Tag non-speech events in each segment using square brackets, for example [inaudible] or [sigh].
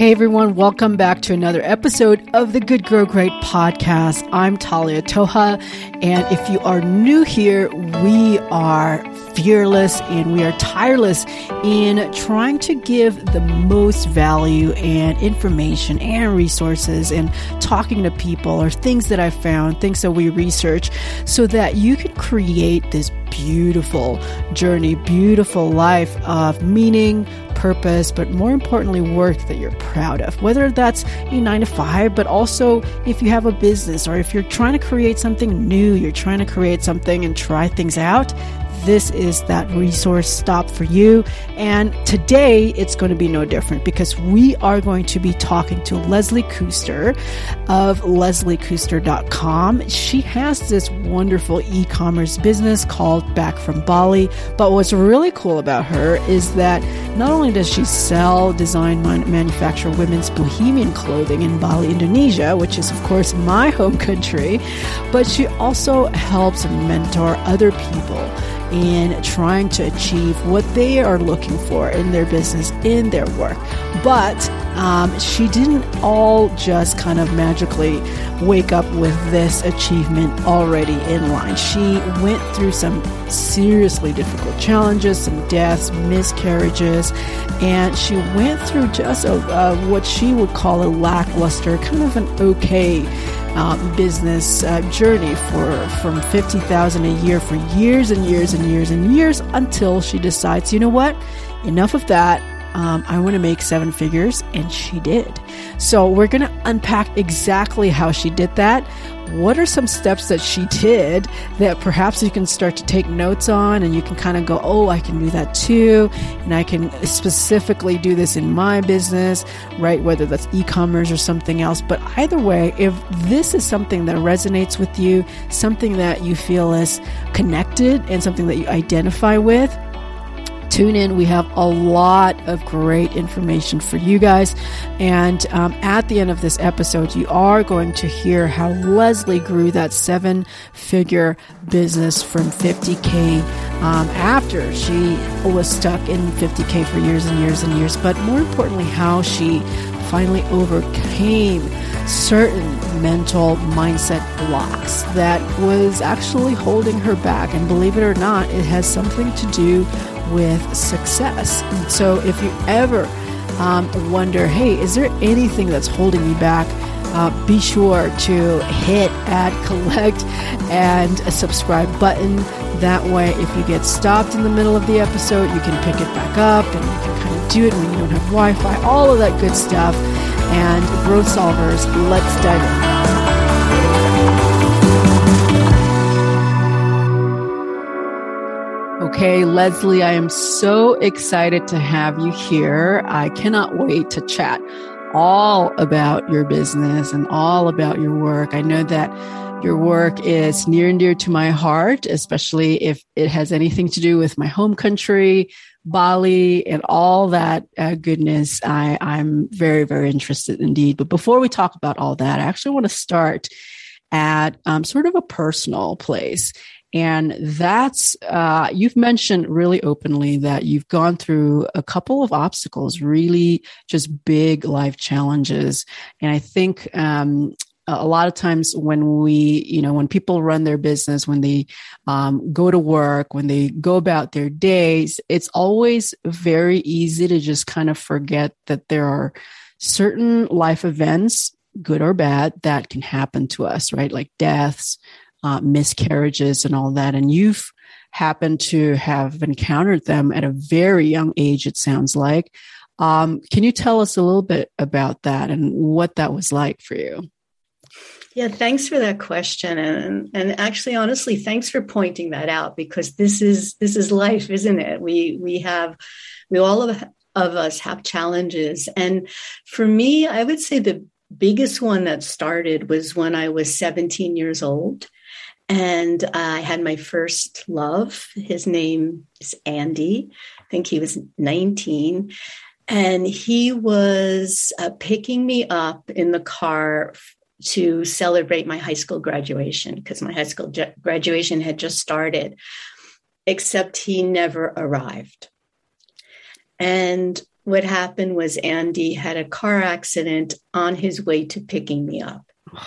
Hey everyone, welcome back to another episode of the Good Grow Great podcast. I'm Talia Toha, and if you are new here, we are fearless and we are tireless in trying to give the most value and information and resources and talking to people or things that I found, things that we research, so that you can create this beautiful journey, beautiful life of meaning, purpose, but more importantly, work that you're proud of. Whether that's a nine to five, but also if you have a business or if you're trying to create something new, you're trying to create something and try things out this is that resource stop for you. And today it's going to be no different because we are going to be talking to Leslie Kuster of lesliekuster.com. She has this wonderful e commerce business called Back from Bali. But what's really cool about her is that not only does she sell, design, manufacture women's bohemian clothing in Bali, Indonesia, which is, of course, my home country, but she also helps mentor other people in trying to achieve what they are looking for in their business, in their work. But um, she didn't all just kind of magically wake up with this achievement already in line. She went through some seriously difficult challenges, some deaths, miscarriages, and she went through just a, uh, what she would call a lackluster, kind of an okay uh, business uh, journey for from 50,000 a year for years and years and years and years until she decides, you know what? Enough of that. Um, I want to make seven figures, and she did. So, we're going to unpack exactly how she did that, what are some steps that she did that perhaps you can start to take notes on and you can kind of go, oh, I can do that too. And I can specifically do this in my business, right? Whether that's e commerce or something else. But either way, if this is something that resonates with you, something that you feel is connected and something that you identify with, tune in. We have a lot of great information for you guys. And um, at the end of this episode, you are going to hear how Leslie grew that seven figure business from 50K um, after she was stuck in 50K for years and years and years. But more importantly, how she finally overcame certain mental mindset blocks that was actually holding her back. And believe it or not, it has something to do with success. And so if you ever um, wonder, hey, is there anything that's holding me back? Uh, be sure to hit add, collect, and a subscribe button. That way, if you get stopped in the middle of the episode, you can pick it back up and you can kind of do it when you don't have Wi Fi, all of that good stuff. And growth solvers, let's dive in. Okay, Leslie, I am so excited to have you here. I cannot wait to chat all about your business and all about your work. I know that your work is near and dear to my heart, especially if it has anything to do with my home country, Bali, and all that uh, goodness. I, I'm very, very interested indeed. But before we talk about all that, I actually want to start at um, sort of a personal place. And that's, uh, you've mentioned really openly that you've gone through a couple of obstacles, really just big life challenges. And I think, um, a lot of times when we, you know, when people run their business, when they um, go to work, when they go about their days, it's always very easy to just kind of forget that there are certain life events, good or bad, that can happen to us, right? Like deaths, uh, miscarriages and all that. And you've happened to have encountered them at a very young age, it sounds like. Um, can you tell us a little bit about that and what that was like for you? Yeah, thanks for that question, and and actually, honestly, thanks for pointing that out because this is this is life, isn't it? We we have we all of, of us have challenges, and for me, I would say the biggest one that started was when I was 17 years old, and I had my first love. His name is Andy. I think he was 19. And he was uh, picking me up in the car to celebrate my high school graduation because my high school graduation had just started, except he never arrived. And what happened was Andy had a car accident on his way to picking me up. [sighs]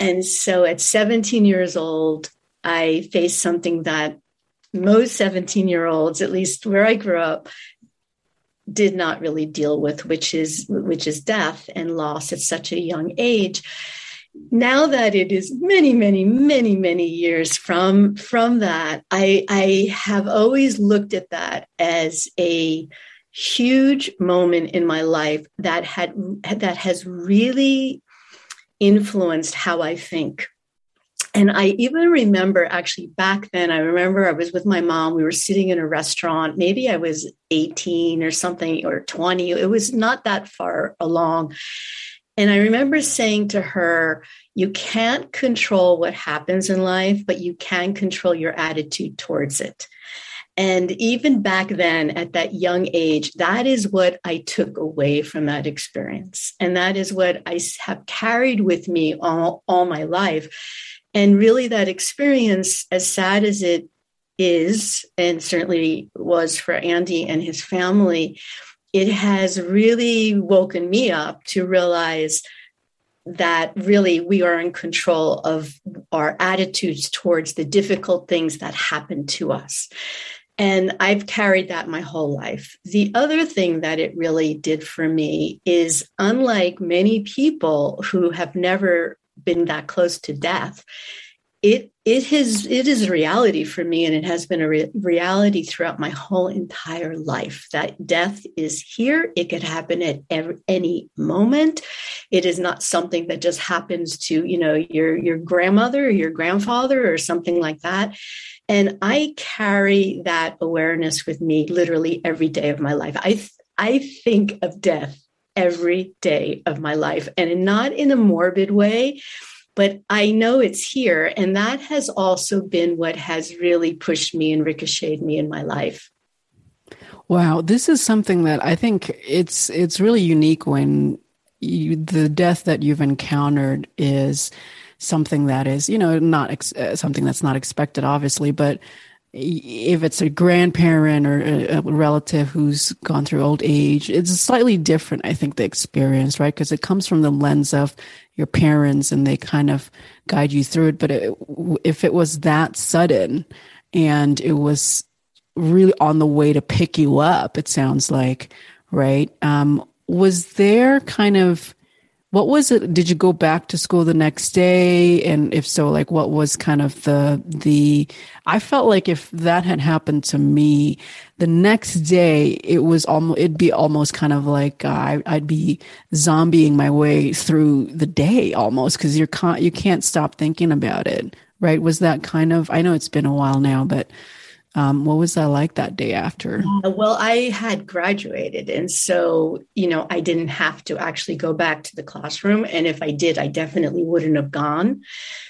And so at 17 years old, I faced something that most 17 year olds, at least where I grew up, did not really deal with, which is which is death and loss at such a young age. Now that it is many, many, many, many years from from that, I, I have always looked at that as a huge moment in my life that had that has really influenced how I think. And I even remember actually back then, I remember I was with my mom. We were sitting in a restaurant. Maybe I was 18 or something or 20. It was not that far along. And I remember saying to her, You can't control what happens in life, but you can control your attitude towards it. And even back then, at that young age, that is what I took away from that experience. And that is what I have carried with me all, all my life. And really, that experience, as sad as it is, and certainly was for Andy and his family, it has really woken me up to realize that really we are in control of our attitudes towards the difficult things that happen to us. And I've carried that my whole life. The other thing that it really did for me is unlike many people who have never been that close to death, it it has it is a reality for me and it has been a re- reality throughout my whole entire life that death is here. It could happen at every, any moment. It is not something that just happens to you know your your grandmother or your grandfather or something like that and I carry that awareness with me literally every day of my life. I, I think of death every day of my life and not in a morbid way, but I know it's here. And that has also been what has really pushed me and ricocheted me in my life. Wow, this is something that I think it's it's really unique when you, the death that you've encountered is something that is, you know, not ex- uh, something that's not expected, obviously, but if it's a grandparent or a, relative who's gone through old age, it's slightly different, I think, the experience, right? Because it comes from the lens of your parents and they kind of guide you through it. But it, if it was that sudden and it was really on the way to pick you up, it sounds like, right? Um, was there kind of what was it? Did you go back to school the next day? And if so, like what was kind of the, the, I felt like if that had happened to me the next day, it was almost, it'd be almost kind of like, uh, I'd be zombieing my way through the day almost because you're, con- you can't stop thinking about it. Right. Was that kind of, I know it's been a while now, but um, what was that like that day after? Uh, well, I had graduated. And so, you know, I didn't have to actually go back to the classroom. And if I did, I definitely wouldn't have gone.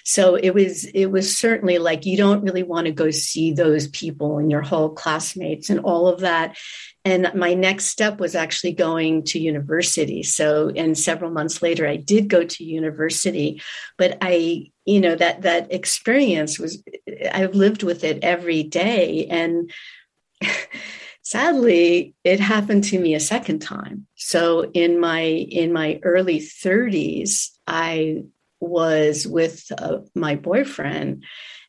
So it was, it was certainly like you don't really want to go see those people and your whole classmates and all of that. And my next step was actually going to university. So, and several months later, I did go to university, but I, you know, that that experience was, I've lived with it every day, and [laughs] sadly, it happened to me a second time. So, in my in my early 30s, I was with uh, my boyfriend,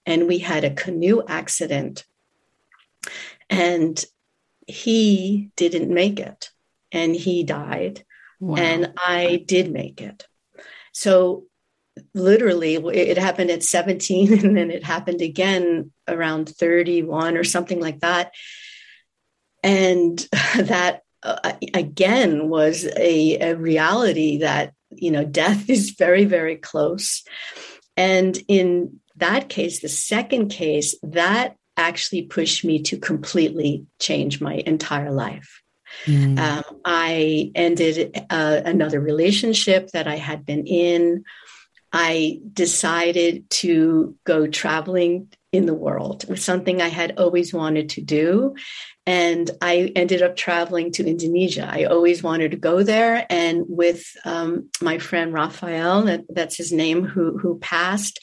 and we had a canoe accident. And he didn't make it and he died wow. and i did make it so literally it happened at 17 [laughs] and then it happened again around 31 or something like that and [laughs] that uh, again was a, a reality that you know death is very very close and in that case the second case that actually pushed me to completely change my entire life. Mm. Um, I ended uh, another relationship that I had been in. I decided to go traveling in the world. It was something I had always wanted to do. And I ended up traveling to Indonesia. I always wanted to go there. And with um, my friend Raphael, that, that's his name, who, who passed,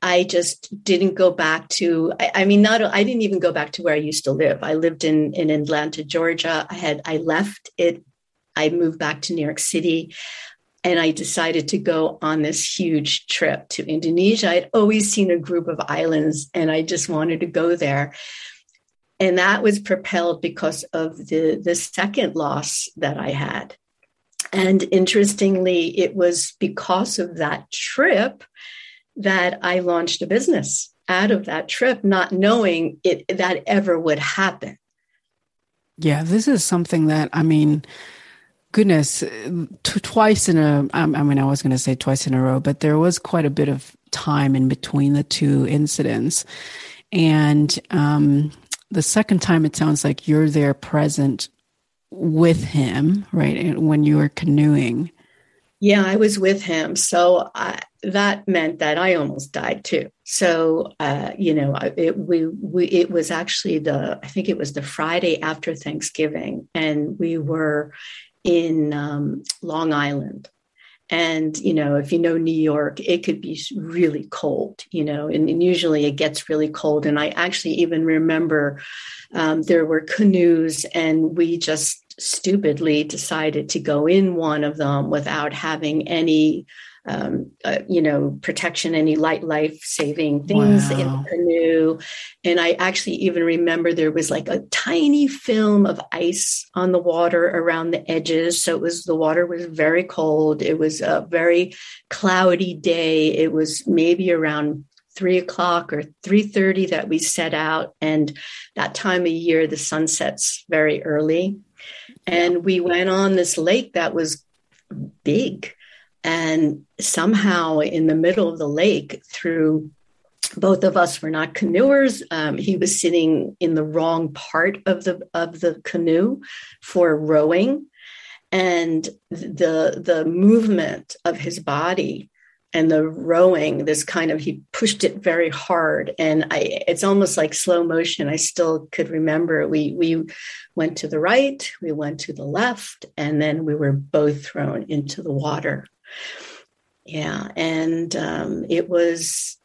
I just didn't go back to, I, I, mean, not, I didn't even go back to where I used to live. I lived in, in Atlanta, Georgia. I had, I left it. I moved back to New York City and I decided to go on this huge trip to Indonesia. I'd always seen a group of islands and I just wanted to go there. And that was propelled because of the, the second loss that I had. And interestingly, it was because of that trip that I launched a business out of that trip, not knowing it that ever would happen. Yeah, this is something that I mean, goodness, t- twice in a. I mean, I was going to say twice in a row, but there was quite a bit of time in between the two incidents, and um, the second time, it sounds like you're there present with him, right? When you were canoeing. Yeah, I was with him. So I, that meant that I almost died too. So, uh, you know, it, we, we, it was actually the, I think it was the Friday after Thanksgiving, and we were in um, Long Island. And, you know, if you know New York, it could be really cold, you know, and, and usually it gets really cold. And I actually even remember um, there were canoes, and we just stupidly decided to go in one of them without having any um, uh, you know, protection, any light life saving things wow. in the canoe. And I actually even remember there was like a tiny film of ice on the water around the edges. So it was the water was very cold. It was a very cloudy day. It was maybe around three o'clock or 3.30 that we set out and that time of year the sun sets very early and we went on this lake that was big. And somehow in the middle of the lake, through both of us were not canoers. Um, he was sitting in the wrong part of the of the canoe for rowing, and the the movement of his body and the rowing this kind of he pushed it very hard. And i it's almost like slow motion. I still could remember. We we went to the right we went to the left and then we were both thrown into the water yeah and um, it was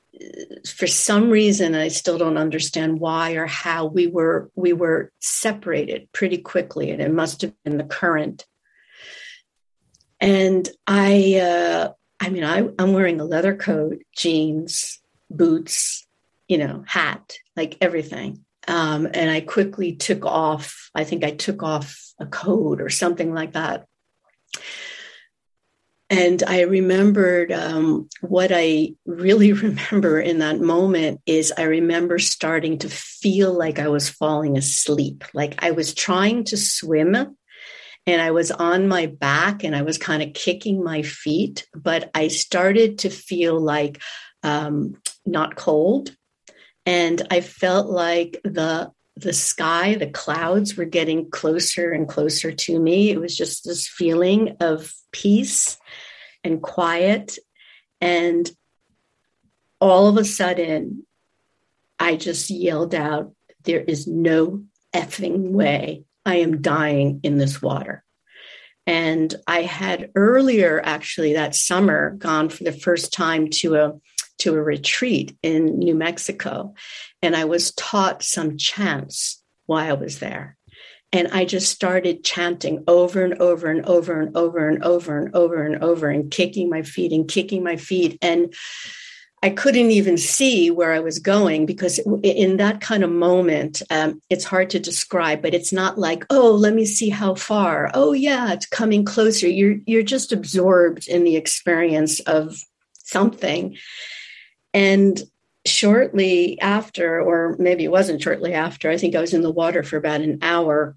for some reason i still don't understand why or how we were we were separated pretty quickly and it must have been the current and i uh, I mean, I, I'm wearing a leather coat, jeans, boots, you know, hat, like everything. Um, and I quickly took off, I think I took off a coat or something like that. And I remembered um, what I really [laughs] remember in that moment is I remember starting to feel like I was falling asleep. Like I was trying to swim and I was on my back and I was kind of kicking my feet, but I started to feel like um, not cold. And I felt like the the sky, the clouds were getting closer and closer to me. It was just this feeling of peace and quiet. And all of a sudden, I just yelled out, There is no effing way I am dying in this water. And I had earlier, actually, that summer, gone for the first time to a to a retreat in New Mexico, and I was taught some chants while I was there. And I just started chanting over and over and over and over and over and over and over and kicking my feet and kicking my feet. And I couldn't even see where I was going because in that kind of moment, um, it's hard to describe. But it's not like, oh, let me see how far. Oh, yeah, it's coming closer. You're you're just absorbed in the experience of something. And shortly after, or maybe it wasn't shortly after, I think I was in the water for about an hour.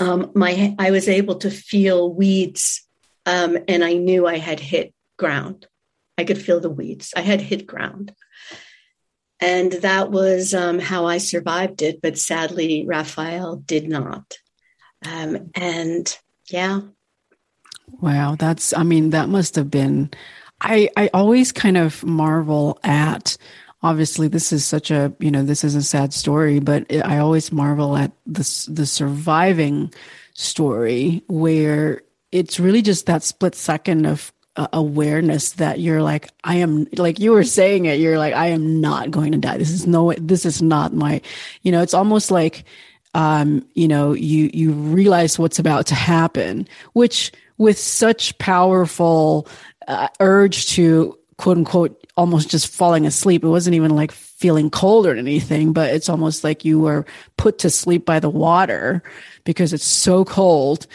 Um, my I was able to feel weeds, um, and I knew I had hit ground I could feel the weeds. I had hit ground. And that was um, how I survived it. But sadly, Raphael did not. Um, and yeah. Wow. That's, I mean, that must have been, I, I always kind of marvel at, obviously this is such a, you know, this is a sad story, but I always marvel at the, the surviving story where it's really just that split second of uh, awareness that you're like i am like you were saying it you're like i am not going to die. This is no this is not my you know it's almost like um you know you you realize what's about to happen which with such powerful uh, urge to quote unquote almost just falling asleep it wasn't even like feeling cold or anything but it's almost like you were put to sleep by the water because it's so cold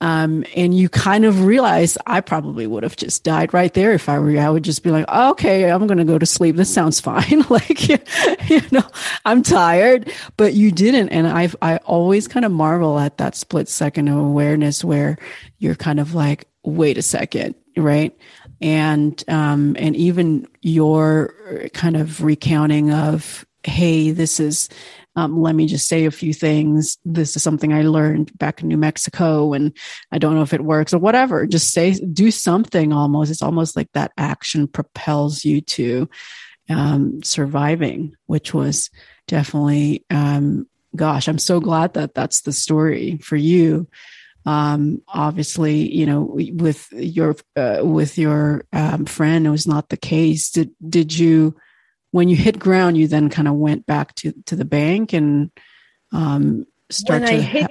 um, and you kind of realize I probably would have just died right there if I were you. I would just be like, oh, okay, I'm going to go to sleep. This sounds fine. [laughs] like, you, [laughs] you know, I'm tired, but you didn't. And I've, I always kind of marvel at that split second of awareness where you're kind of like, wait a second, right? And, um, and even your kind of recounting of, hey, this is, um, let me just say a few things. This is something I learned back in New Mexico, and I don't know if it works or whatever. Just say, do something almost. It's almost like that action propels you to um, surviving, which was definitely, um, gosh, I'm so glad that that's the story for you. Um, obviously, you know, with your uh, with your um, friend, it was not the case. Did did you? when you hit ground, you then kind of went back to to the bank and um, start when to. I hit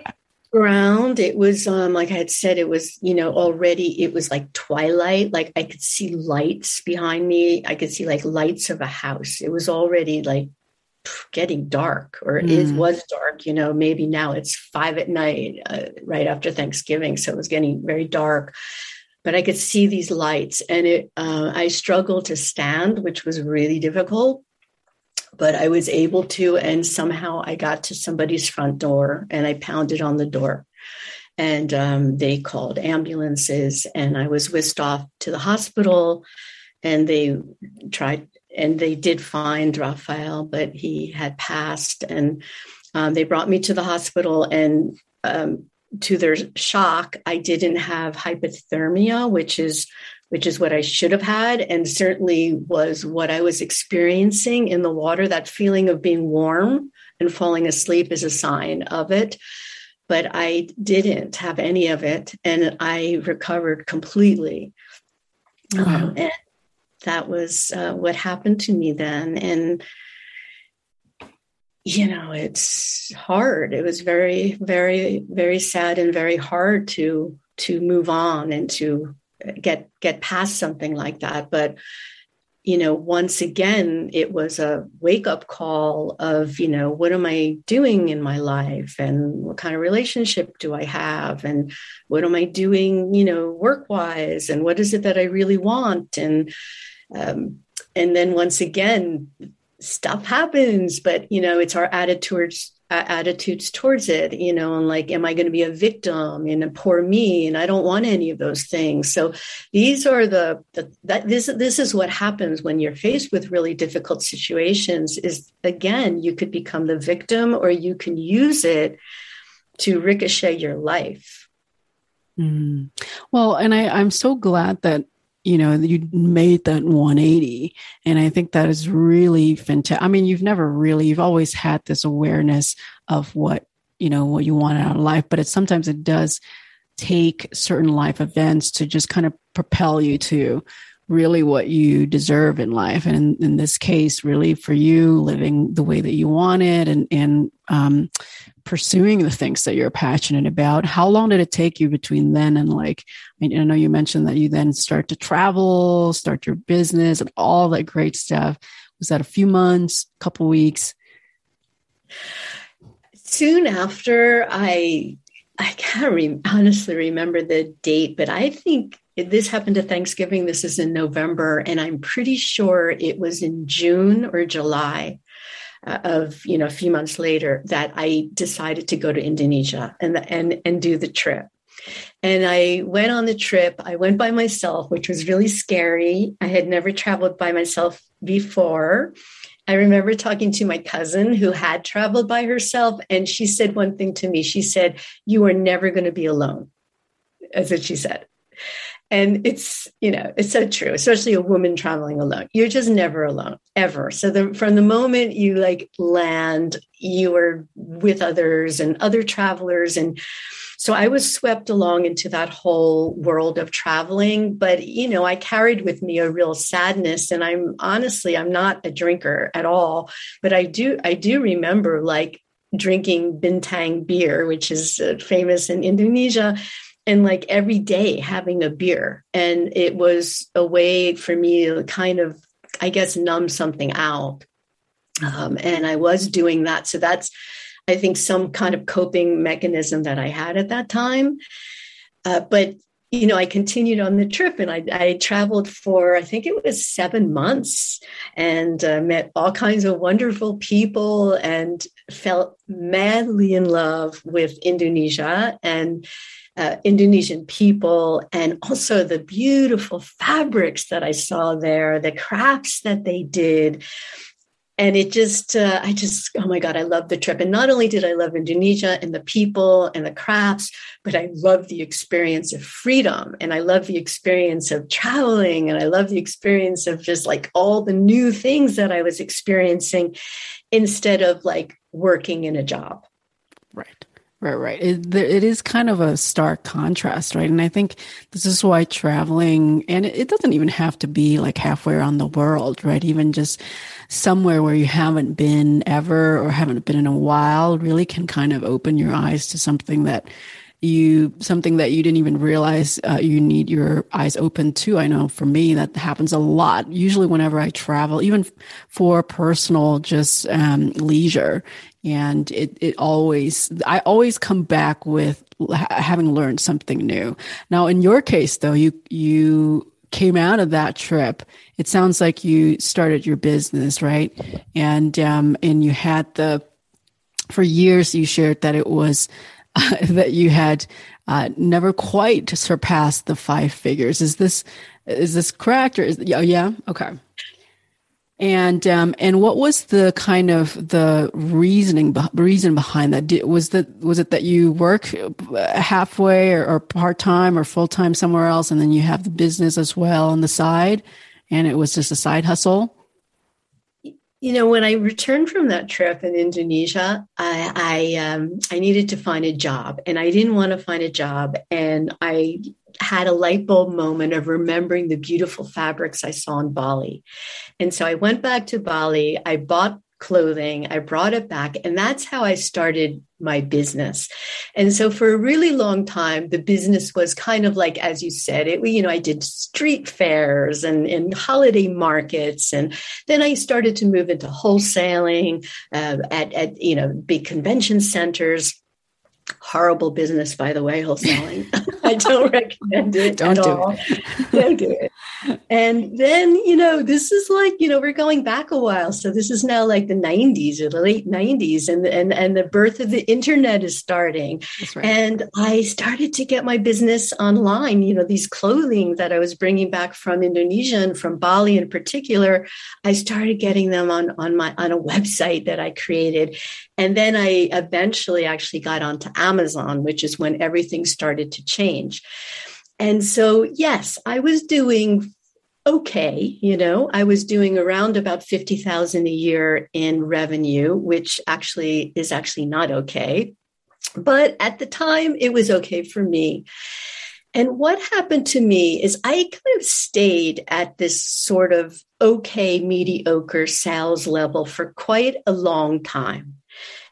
ground, it was um, like I had said, it was you know already it was like twilight. Like I could see lights behind me. I could see like lights of a house. It was already like getting dark or mm. it was dark you know maybe now it's five at night uh, right after thanksgiving so it was getting very dark but I could see these lights, and it. Uh, I struggled to stand, which was really difficult. But I was able to, and somehow I got to somebody's front door, and I pounded on the door, and um, they called ambulances, and I was whisked off to the hospital, and they tried, and they did find Raphael, but he had passed, and um, they brought me to the hospital, and um, to their shock, I didn't have hypothermia, which is which is what I should have had, and certainly was what I was experiencing in the water. That feeling of being warm and falling asleep is a sign of it. But I didn't have any of it, and I recovered completely. Wow. Um, and that was uh, what happened to me then. And you know it's hard it was very very very sad and very hard to to move on and to get get past something like that but you know once again it was a wake up call of you know what am i doing in my life? And what kind of relationship do i have? And what am i doing you know work wise and what is it that i really want? And um, and then once again stuff happens but you know it's our attitudes uh, attitudes towards it you know and like am i going to be a victim and a poor me? And i don't want any of those things. So these are the, the that this this is what happens when you're faced with really difficult situations is again you could become the victim or you can use it to ricochet your life. Mm. well and i i'm so glad that you know you made that 180 and i think that is really fantastic i mean you've never really you've always had this awareness of what you know what you want out of life but it sometimes it does take certain life events to just kind of propel you to really what you deserve in life. And in, in, this case, really for you living the way that you wanted and, and um, pursuing the things that you're passionate about. How long did it take you between then and like, I know you mentioned that you then start to travel, start your business and all that great stuff. Was that a few months, a couple weeks? Soon after I I can't re- honestly remember the date, but I think this happened to Thanksgiving. This is in November, and I'm pretty sure it was in June or July uh, of you know a few months later that I decided to go to Indonesia and and and do the trip. And I went on the trip. I went by myself, which was really scary. I had never traveled by myself before. I remember talking to my cousin who had traveled by herself, and she said one thing to me. She said, You are never going to be alone. That's what she said. And it's, you know, it's so true, especially a woman traveling alone. You're just never alone, ever. So the, from the moment you like land, you are with others and other travelers. And So I was swept along into that whole world of traveling. But, you know, I carried with me a real sadness. And I'm honestly, I'm not a drinker at all. But I do, I do remember like drinking bintang beer, which is uh, famous in Indonesia and like every day having a beer. And it was a way for me to kind of, I guess, numb something out. Um, and I was doing that. So that's, I think, some kind of coping mechanism that I had at that time. Uh, but you know, I continued on the trip and I, I, traveled for, I think it was seven months and uh, met all kinds of wonderful people and felt madly in love with Indonesia and uh, Indonesian people and also the beautiful fabrics that I saw there, the crafts that they did. And it just, uh, I just, oh my God, I love the trip. And not only did I love Indonesia and the people and the crafts, but I love the experience of freedom. And I love the experience of traveling. And I love the experience of just like all the new things that I was experiencing instead of like working in a job. Right. Right, right. It, it is kind of a stark contrast, right? And I think this is why traveling, and it doesn't even have to be like halfway around the world, right? Even just somewhere where you haven't been ever or haven't been in a while really can kind of open your eyes to something that you something that you didn't even realize uh, you need your eyes open to. I know for me that happens a lot. Usually, whenever I travel, even for personal just um, leisure, and it it always I always come back with having learned something new. Now, in your case, though, you you came out of that trip. It sounds like you started your business, right? And um, and you had the for years you shared that it was [laughs] that you had uh, never quite surpassed the five figures. Is this is this correct or is oh yeah okay. And um, and what was the kind of the reasoning reason behind that? Did, was that was it that you work halfway or, or part time or full time somewhere else, and then you have the business as well on the side, and it was just a side hustle? You know, when I returned from that trip in Indonesia, I I, um, I needed to find a job, and I didn't want to find a job, and I had a light bulb moment of remembering the beautiful fabrics I saw in Bali, and so I went back to Bali. I bought clothing. I brought it back. And that's how I started my business. And so for a really long time, the business was kind of like, as you said, it, you know, I did street fairs and, and holiday markets. And then I started to move into wholesaling uh, at, at, you know, big convention centers horrible business, by the way, wholesaling. [laughs] I don't recommend it don't at do all. It. [laughs] don't do it. And then, you know, this is like, you know, we're going back a while. So this is now like the 90s or the late 90s and, and, and the birth of the internet is starting. Right. And I started to get my business online, you know, these clothing that I was bringing back from Indonesia and from Bali in particular, I started getting them on, on my, on a website that I created. And then I eventually actually got onto Amazon, which is when everything started to change. And so, yes, I was doing okay. You know, I was doing around about 50,000 a year in revenue, which actually is actually not okay. But at the time, it was okay for me. And what happened to me is I kind of stayed at this sort of okay, mediocre sales level for quite a long time.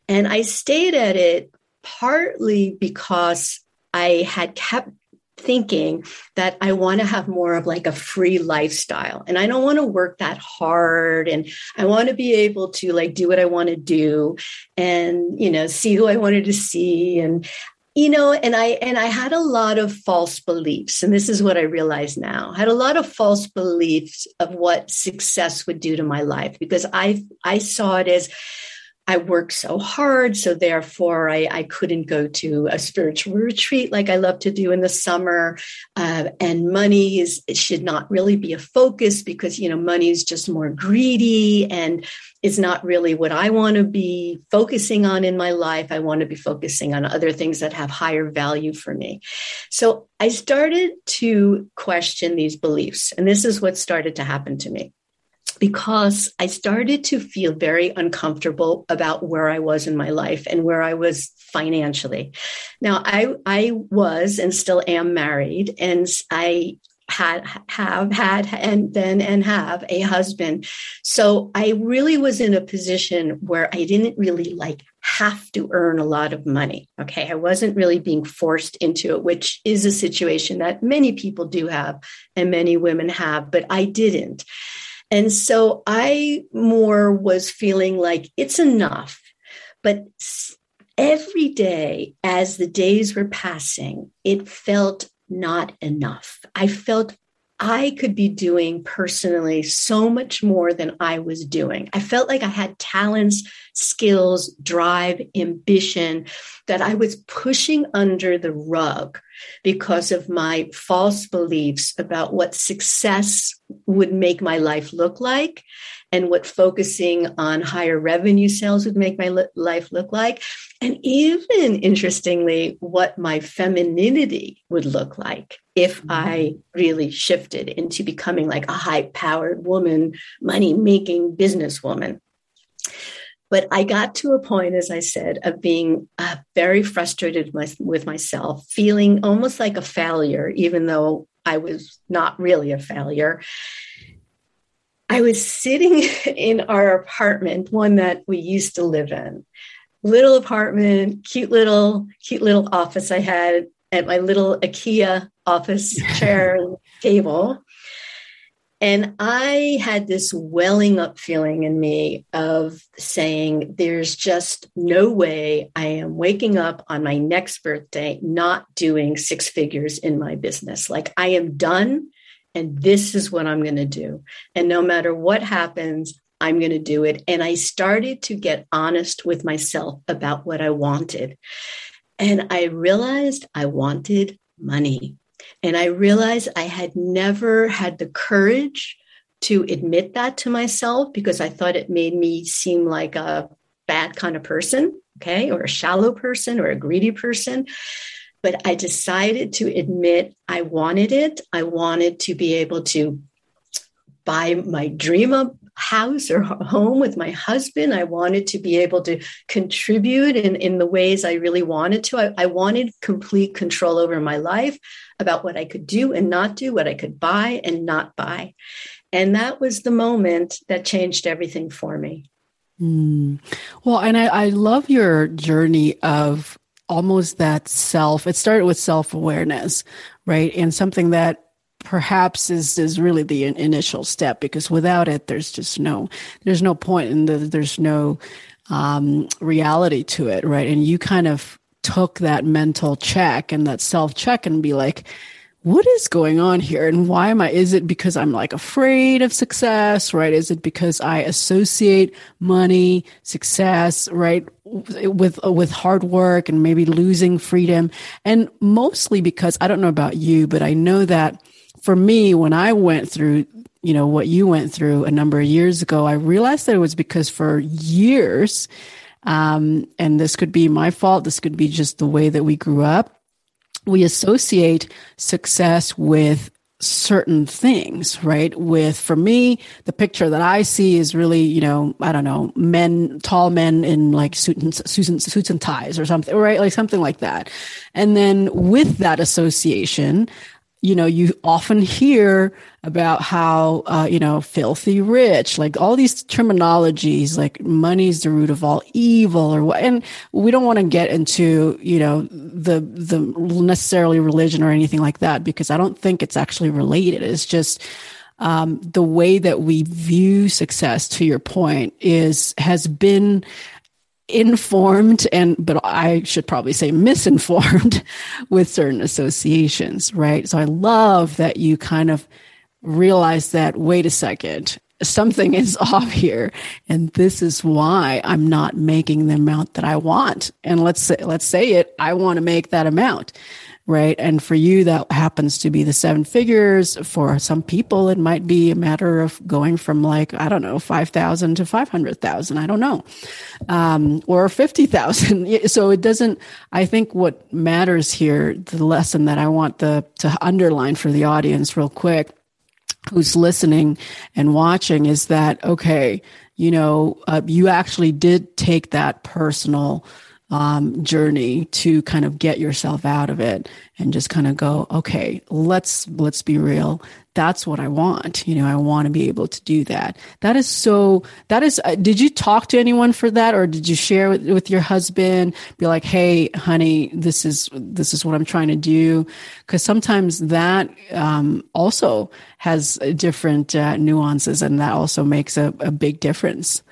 And I stayed at it partly because I had kept thinking that I want to have more of like a free lifestyle and I don't want to work that hard and I want to be able to like do what I want to do and you know see who I wanted to see and you know and I and I had a lot of false beliefs and this is what I realize now. I had a lot of false beliefs of what success would do to my life because I I saw it as I worked so hard. So therefore, I, I couldn't go to a spiritual retreat like I love to do in the summer. Uh, and money is should not really be a focus because you know money is just more greedy and is not really what I want to be focusing on in my life. I want to be focusing on other things that have higher value for me. So I started to question these beliefs, and this is what started to happen to me. Because I started to feel very uncomfortable about where I was in my life and where I was financially. Now, I I was and still am married, and I had have had and then and have a husband. So i really was in a position where i didn't really like have to earn a lot of money okay? I wasn't really being forced into it which is a situation that many people do have and many women have but i didn't and so I more was feeling like it's enough. But every day, as the days were passing, it felt not enough. I felt I could be doing personally so much more than I was doing. I felt like I had talents, skills, drive, ambition that I was pushing under the rug because of my false beliefs about what success would make my life look like and what focusing on higher revenue sales would make my life look like. And even interestingly, what my femininity would look like if mm-hmm. I really shifted into becoming like a high powered woman, money making businesswoman. But I got to a point, as I said, of being uh, very frustrated with myself, feeling almost like a failure, even though I was not really a failure. I was sitting [laughs] in our apartment, one that we used to live in. Little apartment, cute little, cute little office I had at my little IKEA office [laughs] chair and table. And I had this welling up feeling in me of saying, there's just no way I am waking up on my next birthday not doing six figures in my business. Like I am done, and this is what I'm going to do. And no matter what happens, I'm going to do it. And I started to get honest with myself about what I wanted. And I realized I wanted money. And I realized I had never had the courage to admit that to myself because I thought it made me seem like a bad kind of person, okay, or a shallow person or a greedy person. But I decided to admit I wanted it. I wanted to be able to buy my dream of house or home with my husband. I wanted to be able to contribute in, in the ways I really wanted to. I, I wanted complete control over my life about what I could do and not do, what I could buy and not buy. And that was the moment that changed everything for me. Mm. Well, and I, I love your journey of almost that self. It started with self awareness, right? And something that perhaps is is really the initial step because without it there's just no there's no point and the, there's no um, reality to it right? And you kind of took that mental check and that self check and be like what is going on here? And why am i is it because i'm like afraid of success right? Is it because i associate money success right with with hard work and maybe losing freedom? And mostly because i don't know about you but i know that for me, when I went through, you know, what you went through a number of years ago, I realized that it was because for years, um, and this could be my fault, this could be just the way that we grew up, we associate success with certain things, right? With, for me, the picture that I see is really, you know, I don't know, men, tall men in like suits and, suits and ties or something, right? Like something like that. And then with that association, you know, you often hear about how, uh, you know, filthy rich, like all these terminologies, like money's the root of all evil or what. And we don't want to get into, you know, the, the necessarily religion or anything like that, because I don't think it's actually related. It's just, um, the way that we view success to your point is, has been, informed and but I should probably say misinformed [laughs] with certain associations, right? So I love that you kind of realize that wait a second, something is [laughs] off here and this is why I'm not making the amount that I want. And let's say let's say it, I want to make that amount right? And for you, that happens to be the seven figures. For some people, it might be a matter of going from like, I don't know, 5,000 to 500,000. I don't know. Um, or 50,000. [laughs] So it doesn't, I think what matters here, the lesson that I want the, to underline for the audience real quick who's listening and watching is that okay you know uh, you actually did take that personal um, journey to kind of get yourself out of it and just kind of go okay let's let's be real. That's what i want. You know i want to be able to do that. That is so that is uh, did you talk to anyone for that or did you share with, with your husband be like hey honey this is this is what i'm trying to do? Because sometimes that um, also has different uh, nuances and that also makes a, a big difference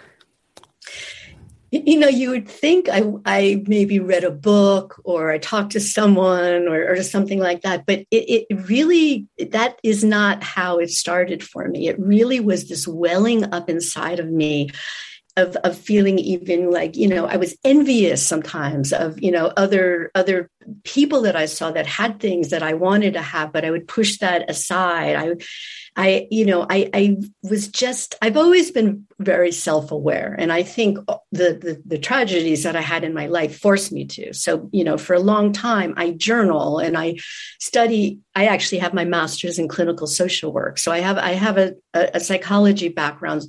you know you would think i i maybe read a book or i talked to someone or, or something like that but it, it really that is not how it started for me. It really was this welling up inside of me of, of feeling even like you know i was envious sometimes of you know other other people that i saw that had things that i wanted to have but i would push that aside i I, you know, I, I was just, I've always been very self-aware. And I think the, the, the tragedies that I had in my life forced me to. So, you know, for a long time, I journal and I study. I actually have my master's in clinical social work. So I have, I have a, a psychology background.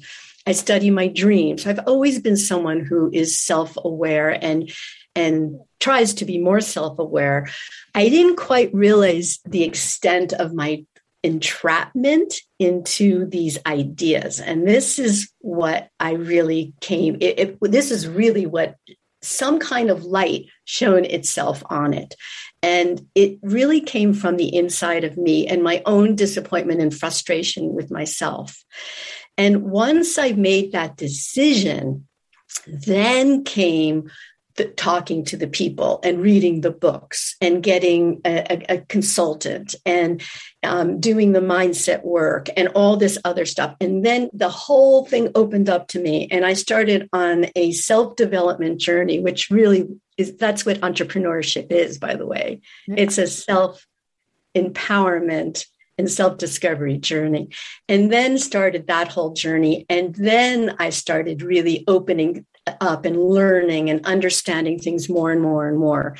I study my dreams. I've always been someone who is self-aware and and tries to be more self-aware. I didn't quite realize the extent of my entrapment into these ideas. And this is what I really came, it, it, this is really what some kind of light shone itself on it. And it really came from the inside of me and my own disappointment and frustration with myself. And once I made that decision, then came the, talking to the people and reading the books and getting a, a, a consultant and um, doing the mindset work and all this other stuff. And then the whole thing opened up to me. And I started on a self development journey, which really is that's what entrepreneurship is, by the way. Yeah. It's a self empowerment and self discovery journey. And then started that whole journey. And then I started really opening up and learning and understanding things more and more and more.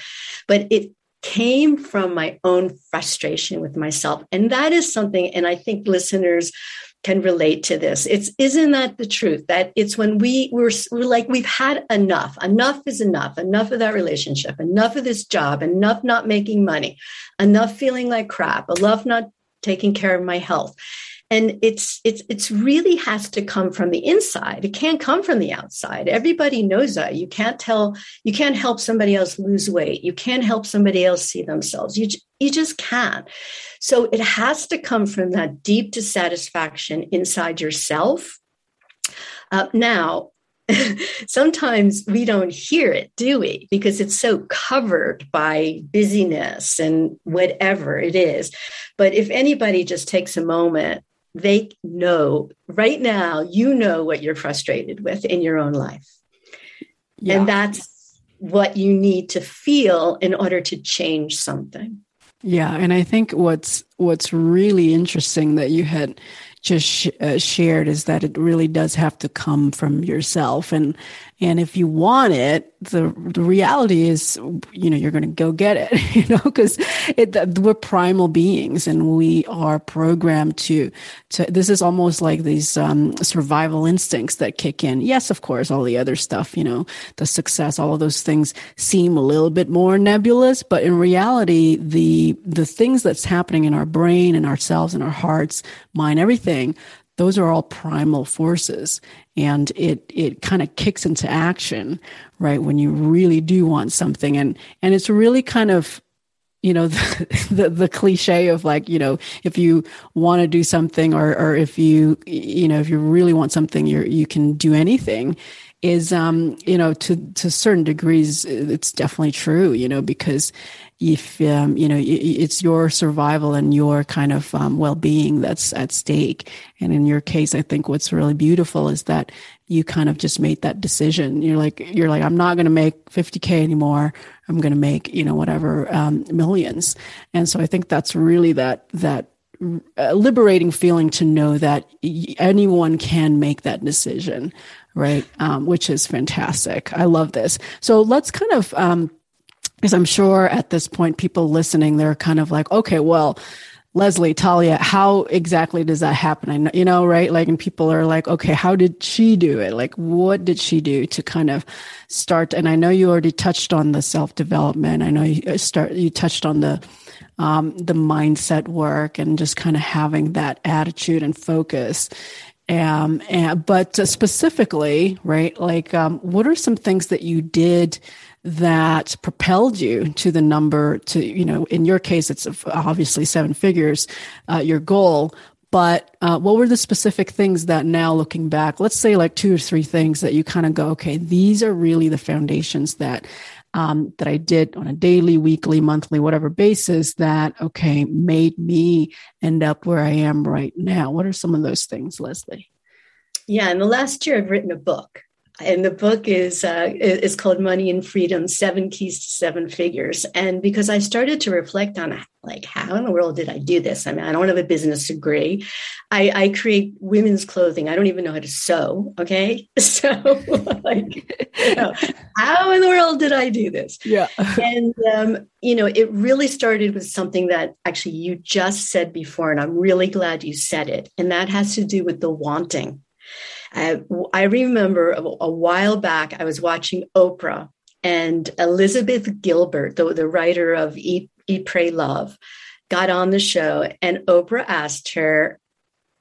But it came from my own frustration with myself. And that is something, and I think listeners can relate to this. It's isn't that the truth that it's when we we're, like we've had enough. Enough is enough. Enough of that relationship. Enough of this job. Enough not making money. Enough feeling like crap. Enough not taking care of my health. And it's it's it's really has to come from the inside. It can't come from the outside. Everybody knows that. You can't tell you can't help somebody else lose weight. You can't help somebody else see themselves. You you just can't. So it has to come from that deep dissatisfaction inside yourself. Uh, now [laughs] sometimes we don't hear it, do we? Because it's so covered by busyness and whatever it is. But if anybody just takes a moment they know right now, you know what you're frustrated with in your own life. Yeah. And that's what you need to feel in order to change something. Yeah, and I think what's what's really interesting that you had just sh- uh, shared is that it really does have to come from yourself. And and if you want it, the, the reality is, you know, you're going to go get it, [laughs] you know, because we're primal beings and we are programmed to, to, this is almost like these um, survival instincts that kick in. Yes, of course, all the other stuff, you know, the success, all of those things seem a little bit more nebulous, but in reality, the, the things that's happening in our brain and ourselves and our hearts, mind, everything, those are all primal forces and it it kind of kicks into action right when you really do want something. And and it's really kind of you know [laughs] the, the, the cliche of like you know if you want to do something or or if you you know if you really want something you you can do anything is um you know to to certain degrees it's definitely true you know because if um, you know it's your survival and your kind of um, well-being that's at stake. And in your case i think what's really beautiful is that you kind of just made that decision. You're like you're like i'm not going to make 50k anymore. I'm going to make you know whatever um, millions. And so i think that's really that that uh, liberating feeling to know that anyone can make that decision right? Um, which is fantastic. I love this. So let's kind of um, because I'm sure at this point, people listening, they're kind of like, okay, well, Leslie, Talia, how exactly does that happen? I know, you know, right? Like, and people are like, okay, how did she do it? Like, what did she do to kind of start? And I know you already touched on the self development. I know you uh, start, you touched on the, um, the mindset work and just kind of having that attitude and focus. Um, and, but specifically, right? Like, um, what are some things that you did that propelled you to the number to you know in your case it's obviously seven figures uh, your goal. But uh, what were the specific things that now looking back let's say like two or three things that you kind of go okay these are really the foundations that um, that i did on a daily weekly monthly whatever basis that okay made me end up where i am right now. What are some of those things leslie? Yeah in the last year i've written a book and the book is uh, is called Money and Freedom: Seven Keys to Seven Figures. And because I started to reflect on like how in the world did I do this? I mean, I don't have a business degree. I, I create women's clothing. I don't even know how to sew. Okay, [laughs] so like, you know, how in the world did I do this? Yeah, [laughs] and um, you know, it really started with something that actually you just said before, and I'm really glad you said it, and that has to do with the wanting I, remember a, a while back, I was watching Oprah and Elizabeth Gilbert, the, the writer of Eat, Eat, Pray, Love, got on the show, and Oprah asked her,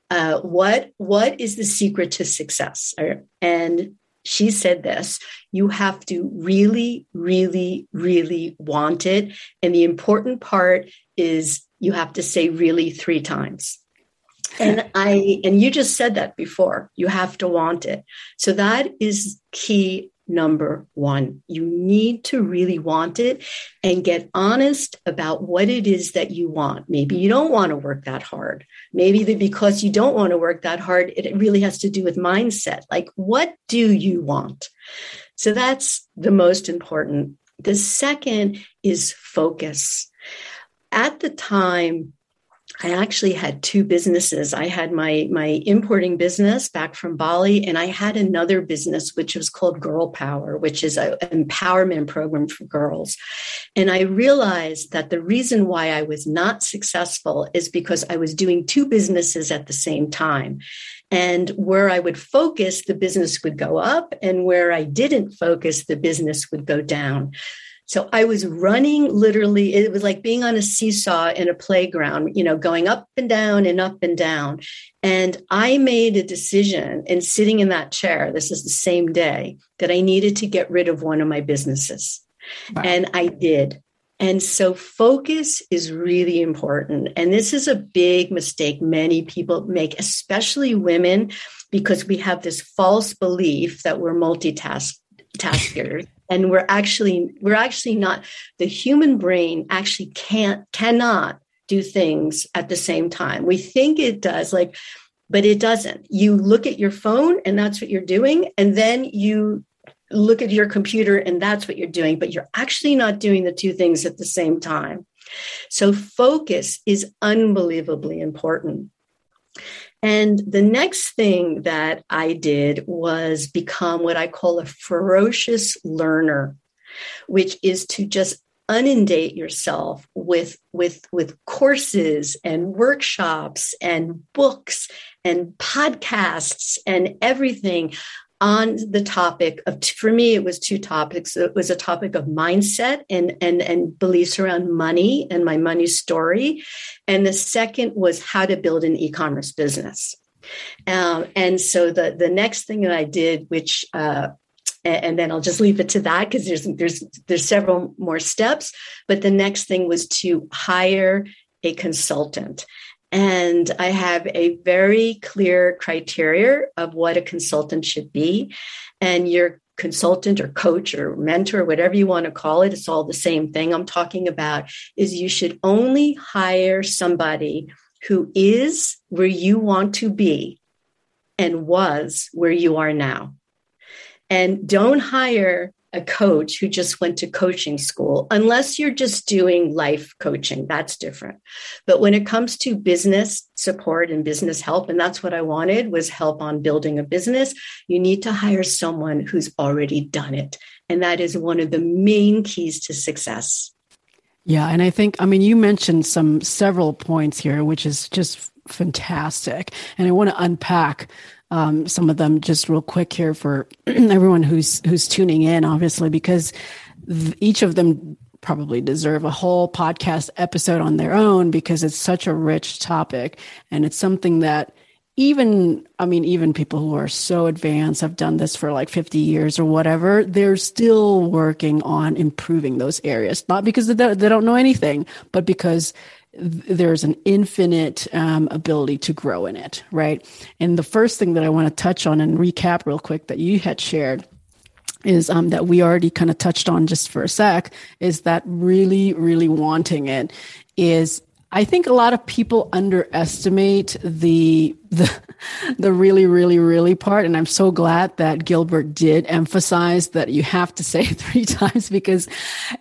uh, "What what is the secret to success?" And she said this: "You have to really, really, really want it, and the important part is you have to say really three times." And i and you just said that before. You have to want it. So that is key number one. You need to really want it and get honest about what it is that you want. Maybe you don't want to work that hard. Maybe that because you don't want to work that hard it really has to do with mindset. Like what do you want? So that's the most important. The second is focus. At the time I actually had two businesses. I had my my importing business back from Bali, and I had another business which was called Girl Power, which is an empowerment program for girls. And I realized that the reason why I was not successful is because I was doing two businesses at the same time. And where I would focus, the business would go up, and where I didn't focus, the business would go down. So I was running literally, it was like being on a seesaw in a playground, you know, going up and down and up and down. And I made a decision and sitting in that chair, this is the same day, that I needed to get rid of one of my businesses. Wow. And I did. And so focus is really important. And this is a big mistake many people make, especially women, because we have this false belief that we're multitask [laughs] taskers and we're actually we're actually not the human brain actually can't cannot do things at the same time. We think it does like but it doesn't. You look at your phone and that's what you're doing and then you look at your computer and that's what you're doing but you're actually not doing the two things at the same time. So focus is unbelievably important and the next thing that I did was become what I call a ferocious learner, which is to just inundate yourself with with with courses and workshops and books and podcasts and everything on the topic of for me it was two topics it was a topic of mindset and and and beliefs around money and my money story and the second was how to build an e-commerce business um, and so the the next thing that i did which uh, and then I'll just leave it to that because there's there's there's several more steps. But the next thing was to hire a consultant. And I have a very clear criteria of what a consultant should be. And your consultant or coach or mentor, whatever you want to call it, it's all the same thing I'm talking about, is you should only hire somebody who is where you want to be and was where you are now. And don't hire a coach who just went to coaching school, unless you're just doing life coaching. That's different. But when it comes to business support and business help, and that's what I wanted was help on building a business, you need to hire someone who's already done it. And that is one of the main keys to success. Yeah. And I think, I mean, you mentioned some several points here, which is just fantastic. And I want to unpack um, some of them just real quick here for [clears throat] everyone who's who's tuning in, obviously, because th- each of them probably deserve a whole podcast episode on their own because it's such a rich topic. And it's something that even i mean even people who are so advanced have done this for like 50 years or whatever they're still working on improving those areas. Not because they don't know anything but because there's an infinite um, ability to grow in it right? And the first thing that i want to touch on and recap real quick that you had shared is um, that we already kind of touched on just for a sec is that really really wanting it is I think a lot of people underestimate the the the really really really part and I'm so glad that Gilbert did emphasize that you have to say it [laughs] 3 times because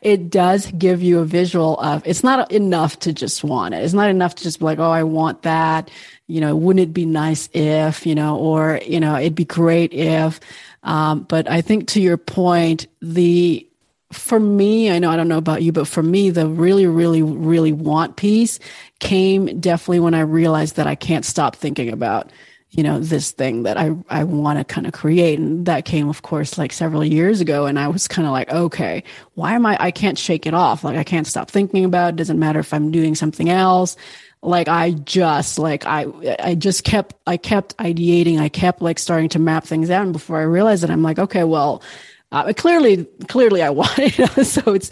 it does give you a visual of it's not enough to just want it. It's not enough to just be like, "Oh, I want that." You know, wouldn't it be nice if, you know, or, you know, it'd be great if um, but I think to your point, the for me, I know I don't know about you, but for me, the really, really, really want piece came definitely when I realized that I can't stop thinking about, you know, this thing that I, I want to kind of create. And that came, of course, like several years ago. And I was kind of like, okay, why am I, I can't shake it off. Like I can't stop thinking about it. Doesn't matter if I'm doing something else. Like I just, like I, I just kept, I kept ideating. I kept like starting to map things out. And before I realized it, I'm like, okay, well, uh, clearly, clearly I [laughs] want it. so it's,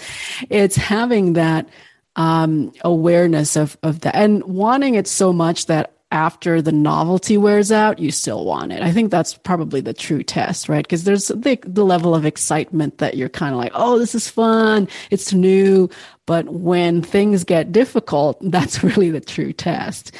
it's having that, um, awareness of, of that and wanting it so much that after the novelty wears out, you still want it. I think that's probably the true test, right? Because there's the, the level of excitement that you're kind of like, oh, this is fun. It's new. But when things get difficult, [laughs] that's really the true test.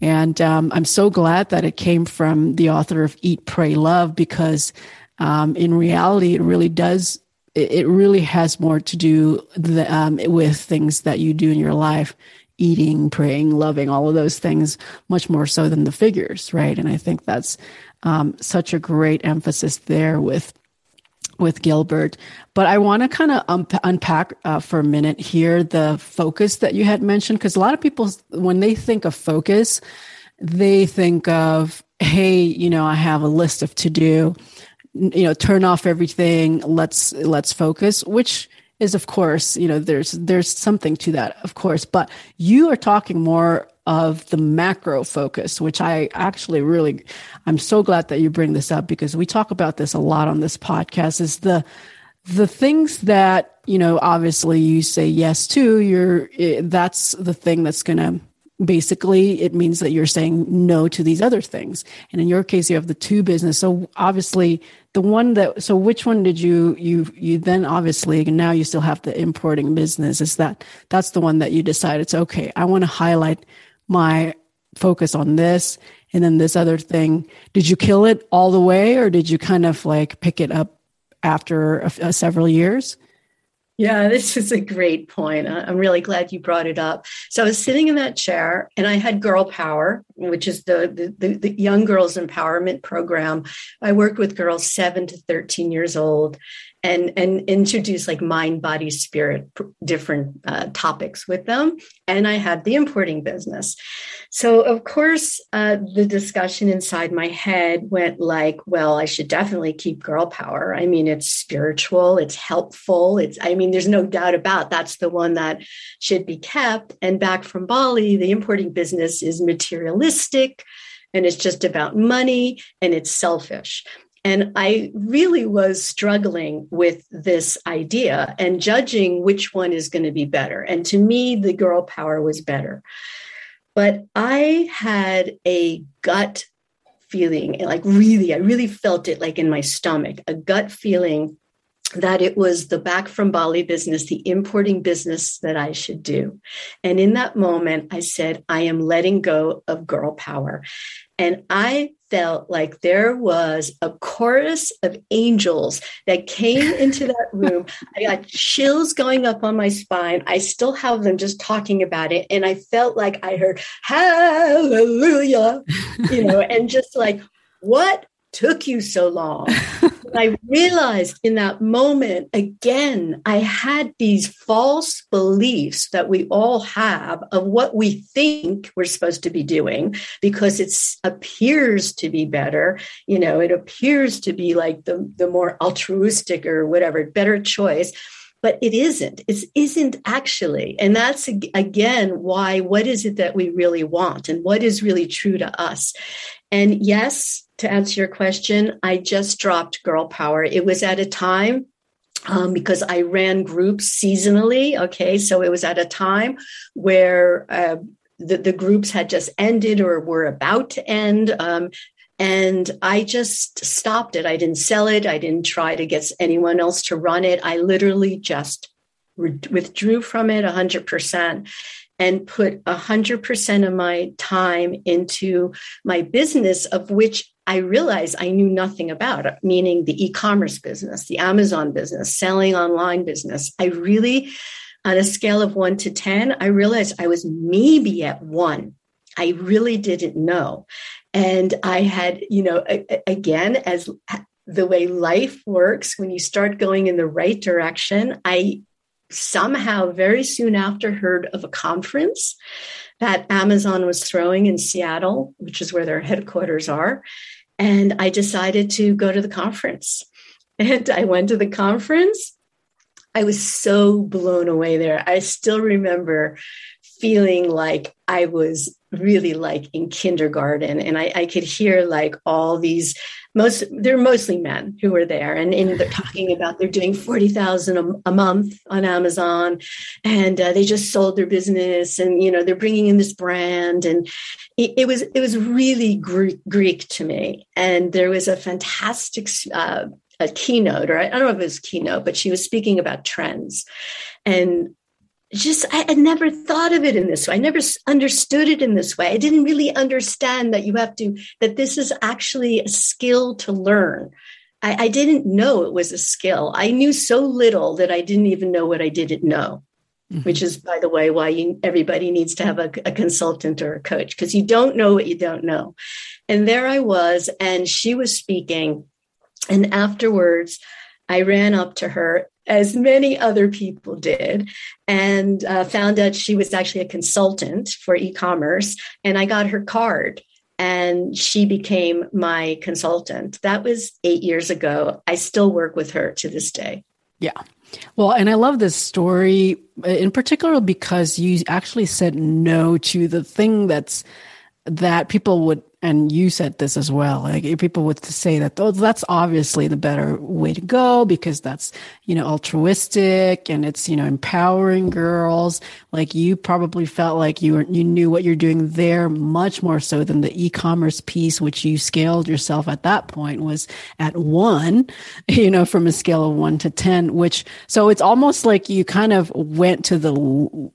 And um, I'm so glad that it came from the author of Eat, Pray, Love, because um, in reality, it really does. It really has more to do the, um, with things that you do in your life, eating, praying, loving, all of those things, much more so than the figures, right? And I think that's um, such a great emphasis there with with Gilbert. But I want to kind of unpack uh, for a minute here the focus that you had mentioned, because a lot of people, when they think of focus, they think of, hey, you know, I have a list of to do you know turn off everything let's let's focus which is of course you know there's there's something to that of course but you are talking more of the macro focus which i actually really i'm so glad that you bring this up because we talk about this a lot on this podcast is the the things that you know obviously you say yes to you're eh, that's the thing that's going to basically it means that you're saying no to these other things. And in your case you have the two business. So obviously the one that so which one did you you you then obviously and now you still have the importing business. Is that that's the one that you decided it's okay i want to highlight my focus on this and then this other thing. Did you kill it all the way or did you kind of like pick it up after a, a several years yeah, [laughs] this is a great point. I'm really glad you brought it up. So I was sitting in that chair and I had Girl Power, which is the, the, the, young girls empowerment program. I worked with girls seven to 13 years old and and introduce like mind body spirit different uh, topics with them. And i had the importing business. So of course uh, the discussion inside my head went like well i should definitely keep girl power. I mean it's spiritual. It's helpful. It's i mean there's no doubt about that's the one that should be kept. And back from bali the importing business is materialistic and it's just about money and it's selfish and I really was struggling with this idea and judging which one is going to be better. And to me, the girl power was better. But I had a gut feeling, like really, I really felt it like in my stomach, a gut feeling that it was the back from Bali business, the importing business that I should do. And in that moment, I said, I am letting go of girl power. And I felt like there was a chorus of angels that came into that [laughs] room. I got chills going up on my spine. I still have them just talking about it. And I felt like I heard hallelujah, you know, and just like, what took you so long? [laughs] I realized in that moment, again, I had these false beliefs that we all have of what we think we're supposed to be doing because it appears to be better. You know, it appears to be like the, the more altruistic or whatever, better choice but it isn't. It isn't actually. And that's again why what is it that we really want and what is really true to us? And yes, to answer your question, I just dropped Girl Power. It was at a time um, because I ran groups seasonally. Okay, so it was at a time where uh, the, the, groups had just ended or were about to end. Um, and I just stopped it. I didn't sell it. I didn't try to get anyone else to run it. I literally just re- withdrew from it 100% and put 100% of my time into my business, of which I realized I knew nothing about, meaning the e commerce business, the Amazon business, selling online business. I really, on a scale of one to 10, I realized I was maybe at one. I really didn't know. And I had, you know, again, as the way life works, when you start going in the right direction, I somehow very soon after heard of a conference that Amazon was throwing in Seattle, which is where their headquarters are. And I decided to go to the conference. [laughs] And I went to the conference. I was so blown away there. I still remember feeling like I was really like in kindergarten. And I, I, could hear like all these most they're mostly men who were there. And, and they're talking about they're doing 40,000 a month on Amazon. And uh, they just sold their business and you know they're bringing in this brand. And it, it was it was really Greek, Greek, to me. And there was a fantastic uh, a keynote or I don't know if it was keynote but she was speaking about trends. And just I had never thought of it in this way. I never understood it in this way. I didn't really understand that you have to that this is actually a skill to learn. I, I didn't know it was a skill. I knew so little that I didn't even know what I didn't know. Mm-hmm. Which is, by the way, why you, everybody needs to have a, a consultant or a coach because you don't know what you don't know. And there I was, and she was speaking. And afterwards, I ran up to her as many other people did, and uh, found out she was actually a consultant for e commerce. And I got her card, and she became my consultant. That was eight years ago. I still work with her to this day. Yeah. Well, and I love this story in particular because you actually said no to the thing that's that people would and you said this as well like people would say that oh that's obviously the better way to go because that's you know altruistic and it's you know empowering girls like you probably felt like you were you knew what you're doing there much more so than the e-commerce piece which you scaled yourself at that point was at 1 [laughs] you know from a scale of 1 to 10 which so it's almost like you kind of went to the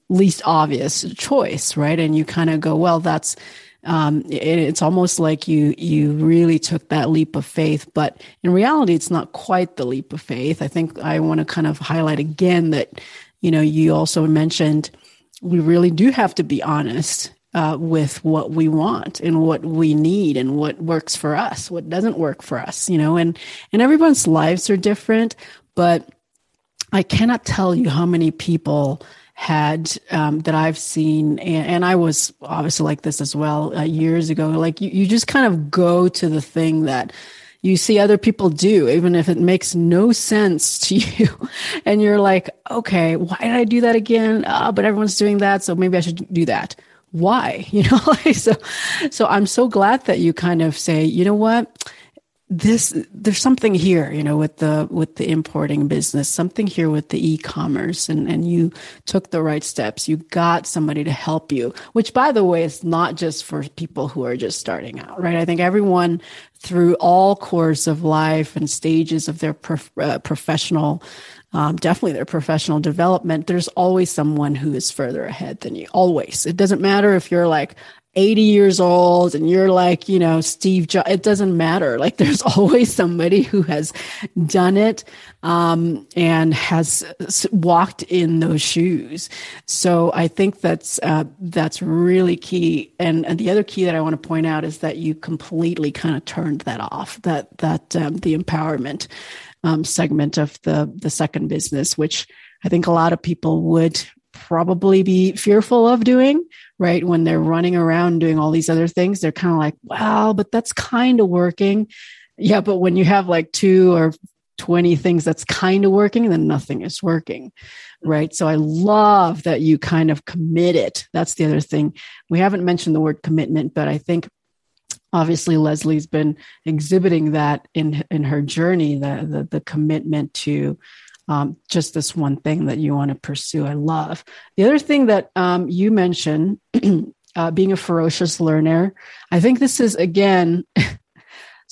least obvious choice right? And you kind of go well that's um, it, it's almost like you you really took that leap of faith but in reality it's not quite the leap of faith. I think i want to kind of highlight again that you know you also mentioned we really do have to be honest uh, with what we want and what we need and what works for us what doesn't work for us you know and and everyone's lives are different but i cannot tell you how many people had um, that I've seen, and, and, I was obviously like this as well uh, years ago. Like you, you just kind of go to the thing that you see other people do, even if it makes no sense [laughs] to you. and you're like, okay, why did I do that again? Uh, but everyone's doing that, so maybe I should do that. Why? [laughs] You know, so so I'm so glad that you kind of say, you know what? This there's something here you know with the with the importing business something here with the e-commerce and and you took the right steps you got somebody to help you which by the way is not just for people who are just starting out right i think everyone through all course of life and stages of their prof- uh, professional um, definitely their professional development, there's always someone who is further ahead than you. Always. It doesn't matter if you're like, 80 years old and you're like, you know, Steve Jobs, it doesn't matter. Like there's [laughs] always somebody who has done it, um, and has walked in those shoes. So I think that's, uh, that's really key. And, and the other key that I want to point out is that you completely kind of turned that off. That that um, the empowerment um, segment of the the second business, which I think a lot of people would probably be fearful of doing, right? When they're running around doing all these other things, they're kind of like, wow, but that's kind of working. Yeah, but when you have like two or 20 things that's kind of working, then nothing is working. Right. So I love that you kind of commit it. That's the other thing. We haven't mentioned the word commitment, but I think obviously Leslie's been exhibiting that in in her journey, the the, the commitment to um, just this one thing that you want to pursue. I love the other thing that um, you mentioned. [clears throat] Uh, being a ferocious learner. I think this is again [laughs]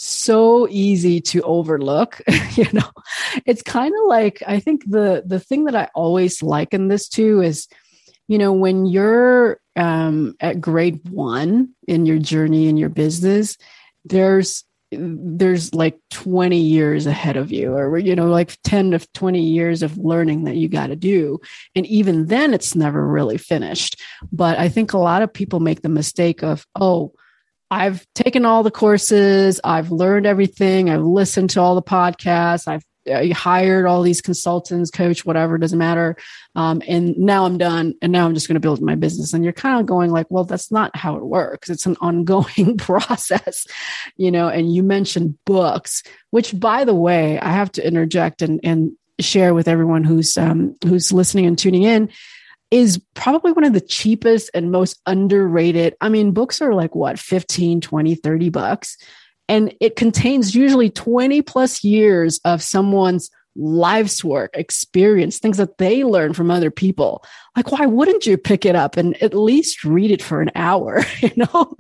so easy to overlook [laughs] you know it's kind of like i think the the thing that i always liken this to is you know when you're um, at grade one in your journey in your business there's there's like 20 years ahead of you or you know like 10 to 20 years of learning that you got to do. And even then it's never really finished. But i think a lot of people make the mistake of oh I've taken all the courses, I've learned everything, I've listened to all the podcasts, I've uh, hired all these consultants, coach, whatever, doesn't matter. Um, and now I'm done. And now I'm just going to build my business. And you're kind of going like, well, that's not how it works. It's an ongoing [laughs] process, you know, and you mentioned books, which by the way, I have to interject and, and share with everyone who's, um, who's listening and tuning in is probably one of the cheapest and most underrated. I mean, books are like what, 15, 20, 30 bucks. And it contains usually 20 plus years of someone's life's work, experience, things that they learn from other people. Like, why wouldn't you pick it up and at least read it for an hour? [laughs] You know,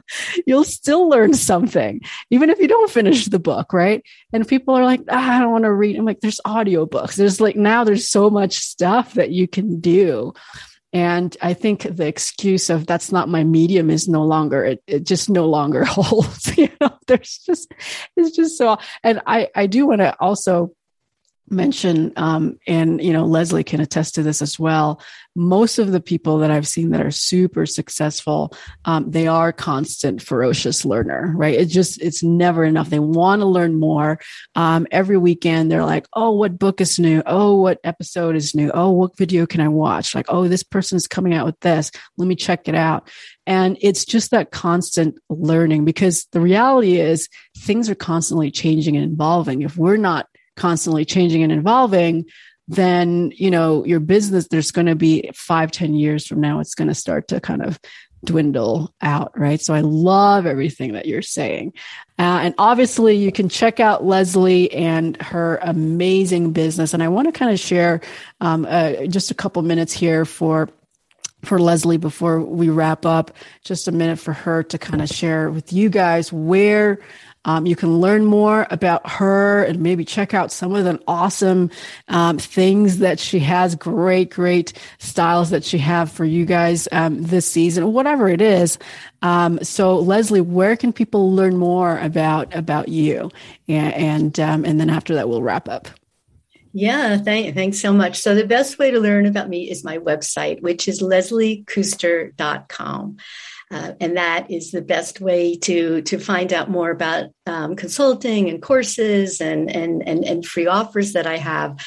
you'll still learn something, even if you don't finish the book, right? And people are like, ah, I don't want to read. I'm like, there's audiobooks. There's like now there's so much stuff that you can do. And I think the excuse of that's not my medium is no longer, it, it just no longer [laughs] holds. [laughs] you know, there's just, it's just so, and I, I do want to also mention um, and you know leslie can attest to this as well. Most of the people that i've seen that are super successful um, they are constant ferocious learner right? It's just it's never enough. They want to learn more. Um, every weekend they're like oh what book is new? Oh what episode is new? Oh what video can i watch? Like oh this person's coming out with this. Let me check it out. And it's just that constant learning because the reality is things are constantly changing and evolving. If we're not constantly changing and evolving, then, you know, your business, there's going to be five, ten years from now, it's going to start to kind of dwindle out, right? So I love everything that you're saying. Uh, and obviously, you can check out Leslie and her amazing business. And I want to kind of share um, uh, just a couple minutes here for for Leslie before we wrap up. Just a minute for her to kind of share with you guys where um, you can learn more about her and maybe check out some of the awesome um, things that she has. Great, great styles that she have for you guys um, this season, whatever it is. Um, so, Leslie, where can people learn more about about you? And and, um, and then after that, we'll wrap up. Yeah, thank, thanks so much. So, the best way to learn about me is my website, which is lesliekuster.com. Uh, and that is the best way to to find out more about um, consulting and courses and, and and and free offers that I have.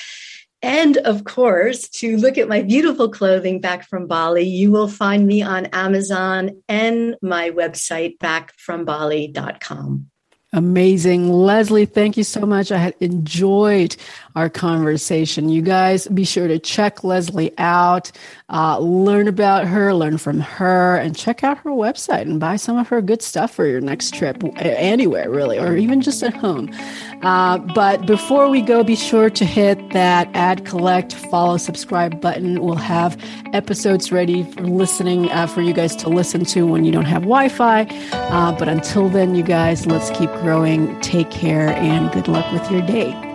And of course, to look at my beautiful clothing back from Bali, you will find me on Amazon and my website backfrombali.com. Amazing. Leslie, thank you so much. I had enjoyed our conversation. You guys be sure to check Leslie out, uh, learn about her, learn from her, and check out her website and buy some of her good stuff for your next trip, anywhere really, or even just at home. Uh, but before we go, be sure to hit that add, collect, follow, subscribe button. We'll have episodes ready for listening uh, for you guys to listen to when you don't have Wi Fi. Uh, but until then, you guys, let's keep growing. Take care and good luck with your day.